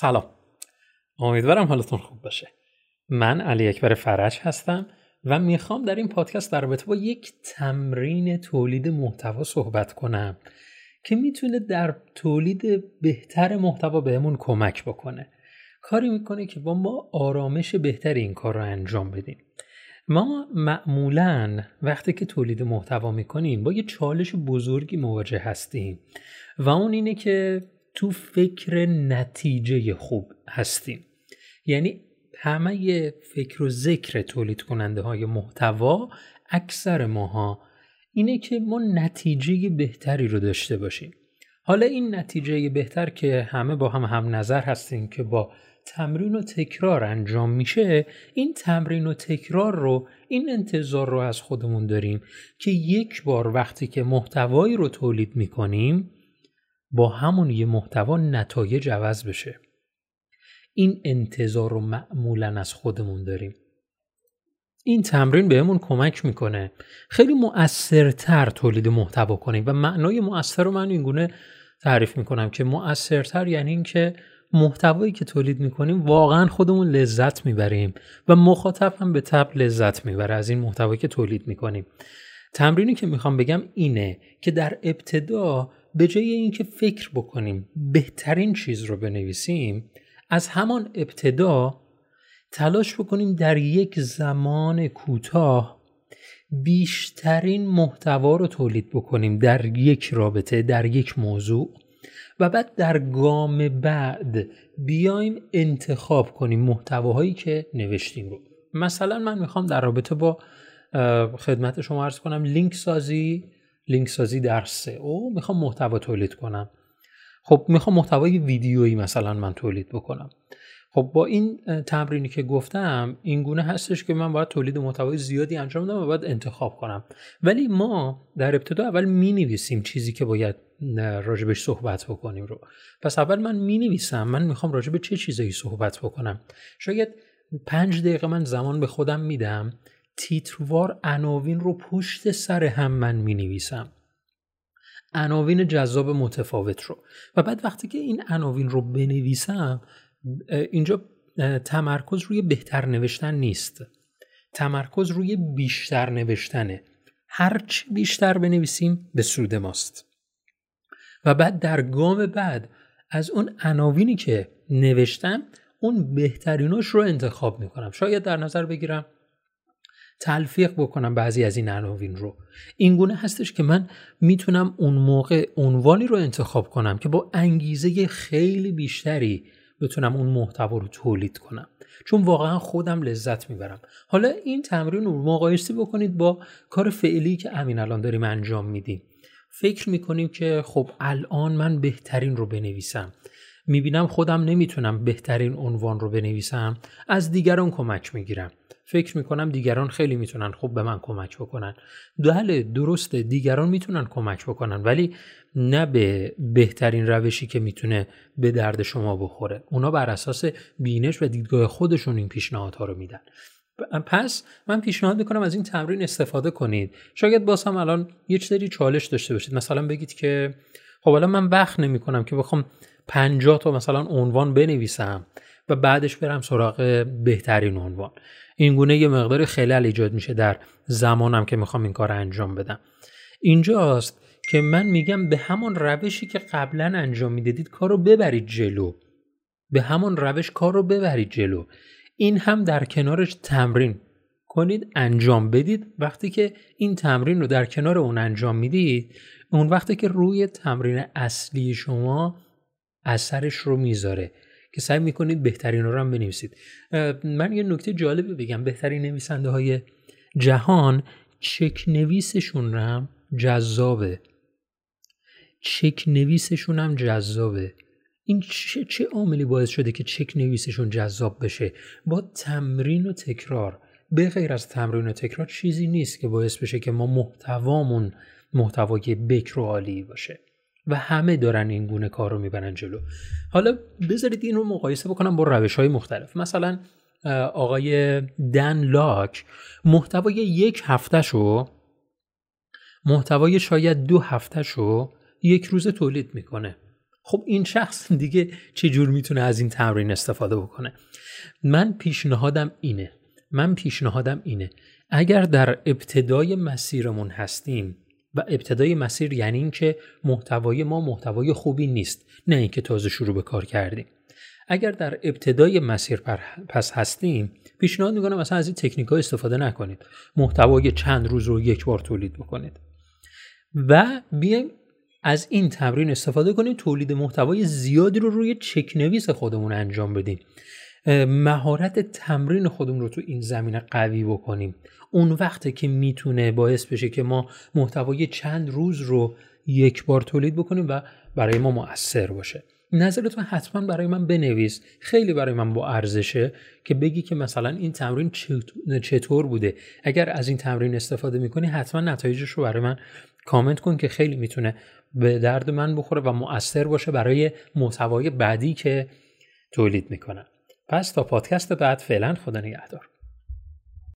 سلام. امیدوارم حالتون خوب باشه. من علی اکبر فرج هستم و می‌خوام در این پادکست در رابطه با یک تمرین تولید محتوا صحبت کنم که می‌تونه در تولید بهتر محتوا بهمون کمک بکنه. کاری می‌کنه که با ما آرامش بهتری این کار رو انجام بدیم. ما معمولا وقتی که تولید محتوا می‌کنیم با یه چالش بزرگی مواجه هستیم و اون اینه که تو فکر نتیجه خوب هستیم. یعنی همه فکر و ذکر تولید کننده های محتوا اکثر ماها اینه که ما نتیجه بهتری رو داشته باشیم. حالا این نتیجه بهتر که همه با هم هم نظر هستیم که با تمرین و تکرار انجام میشه این تمرین و تکرار رو این انتظار رو از خودمون داریم که یک بار وقتی که محتوایی رو تولید می‌کنیم با همون یه محتوا نتایج عوض بشه. این انتظار رو معمولا از خودمون داریم. این تمرین بهمون کمک می‌کنه خیلی مؤثرتر تولید محتوا کنیم و معنای مؤثر رو من اینگونه تعریف می‌کنم که مؤثرتر یعنی اینکه محتوایی که تولید می‌کنیم واقعا خودمون لذت می‌بریم و مخاطب هم به تب لذت می‌بره از این محتوایی که تولید می‌کنیم. تمرینی که می‌خوام بگم اینه که در ابتدا به جای اینکه فکر بکنیم بهترین چیز رو بنویسیم از همان ابتدا تلاش بکنیم در یک زمان کوتاه بیشترین محتوا رو تولید بکنیم در یک رابطه در یک موضوع و بعد در گام بعد بیایم انتخاب کنیم محتواهایی که نوشتیم رو. مثلا من می‌خوام در رابطه با خدمت شما ارز کنم لینک سازی لینک سازی در سه او می‌خوام محتوا تولید کنم. خب می‌خوام محتوای ویدیویی مثلا من تولید بکنم. خب با این تمرینی که گفتم این گونه هستش که من باید تولید محتوای زیادی انجام بدم و باید انتخاب کنم. ولی ما در ابتدا اول می نویسیم چیزی که باید راجبش صحبت بکنیم رو. پس اول من می نویسم من می‌خوام راجب چه چیزایی صحبت بکنم. شاید پنج دقیقه من زمان به خودم میدم. تیتروار عناوین رو پشت سر هم من می نویسم عناوین جذاب متفاوت رو. و بعد وقتی که این عناوین رو بنویسم اینجا تمرکز روی بهتر نوشتن نیست. تمرکز روی بیشتر نوشتنه. هرچی بیشتر بنویسیم به سود ماست. و بعد در گام بعد از اون عناوینی که نوشتم اون بهتریناش رو انتخاب می‌کنم. شاید در نظر بگیرم تلفیق بکنم بعضی از این عناوین رو. این گونه هستش که من می‌تونم اون موقع عنوانی رو انتخاب کنم که با انگیزه خیلی بیشتری بتونم اون محتوا رو تولید کنم. چون واقعا خودم لذت می‌برم. حالا این تمرین رو مقایسه بکنید با کار فعلی که امین الان داریم انجام میدیم. فکر می‌کنیم که خب الان من بهترین رو بنویسم. می‌بینم خودم نمی‌تونم بهترین عنوان رو بنویسم. از دیگران کمک می‌گیرم. فکر می‌کنم دیگران خیلی می‌تونن خوب به من کمک بکنن. بله درسته دیگران می‌تونن کمک بکنن ولی نه به بهترین روشی که می‌تونه به درد شما بخوره. اونا بر اساس بینش و دیدگاه خودشون این پیشنهادها رو میدن. پس من پیشنهاد می‌کنم از این تمرین استفاده کنید. شاید باز هم الان یه سری چالش داشته باشید. مثلا بگید که خب الان من وقت نمی‌کنم که بخوام 50 تا مثلا عنوان بنویسم. و بعدش برم سراغ بهترین عنوان. این گونه یه مقدار خلل ایجاد میشه در زمانم که می‌خوام این کار انجام بدم. اینجاست که من میگم به همون روشی که قبلا انجام می‌دادید کار رو ببرید جلو. به همون روش کار رو ببرید جلو. این هم در کنارش تمرین کنید انجام بدید. وقتی که این تمرین رو در کنار اون انجام می‌دید اون وقتی که روی تمرین اصلی شما اثرش رو می‌ذاره. که سعی می‌کنید بهترین رو هم بنویسید. من یه نکته جالبی بگم. بهترین نویسنده های جهان چک نویسشون هم جذابه. چک نویسشون هم جذابه. این چه, چه عاملی باعث شده که چک نویسشون جذاب بشه؟ با تمرین و تکرار. به غیر از تمرین و تکرار چیزی نیست که باعث بشه که ما محتوامون محتوای بکر و عالی باشه. و همه دارن این گونه کار رو می‌برن جلو. حالا بذارید این رو مقایسه بکنم با روش های مختلف. مثلا آقای دن لاک محتوای یک هفته شو محتوای شاید دو هفته شو یک روز تولید می‌کنه. خب این شخص دیگه چه جور می‌تونه از این تمرین استفاده بکنه؟ من پیشنهادم اینه. من پیشنهادم اینه. اگر در ابتدای مسیرمون هستیم و ابتدای مسیر یعنی اینکه محتوای ما محتوای خوبی نیست نه اینکه تازه شروع به کار کردیم. اگر در ابتدای مسیر پس هستیم پیشنهاد می‌کنم مثلا از این تکنیک ها استفاده نکنید. محتوای چند روز رو یک بار تولید بکنید. و بیایم از این تمرین استفاده کنیم تولید محتوای زیادی رو روی چکنویس خودمون انجام بدیم. مهارت تمرین خودمون رو تو این زمینه قوی بکنیم. اون وقته که می‌تونه باعث بشه که ما محتوای چند روز رو یک بار تولید بکنیم و برای ما مؤثر باشه. نظرتون حتما برای من بنویس. خیلی برای من با ارزشه که بگی که مثلا این تمرین چطور بوده. اگر از این تمرین استفاده می‌کنی حتما نتایجش رو برای من کامنت کن که خیلی می‌تونه به درد من بخوره و مؤثر باشه برای محتوای بعدی که تولید می‌کنم. پس تا پادکست بعد فعلا خدا نگهدار.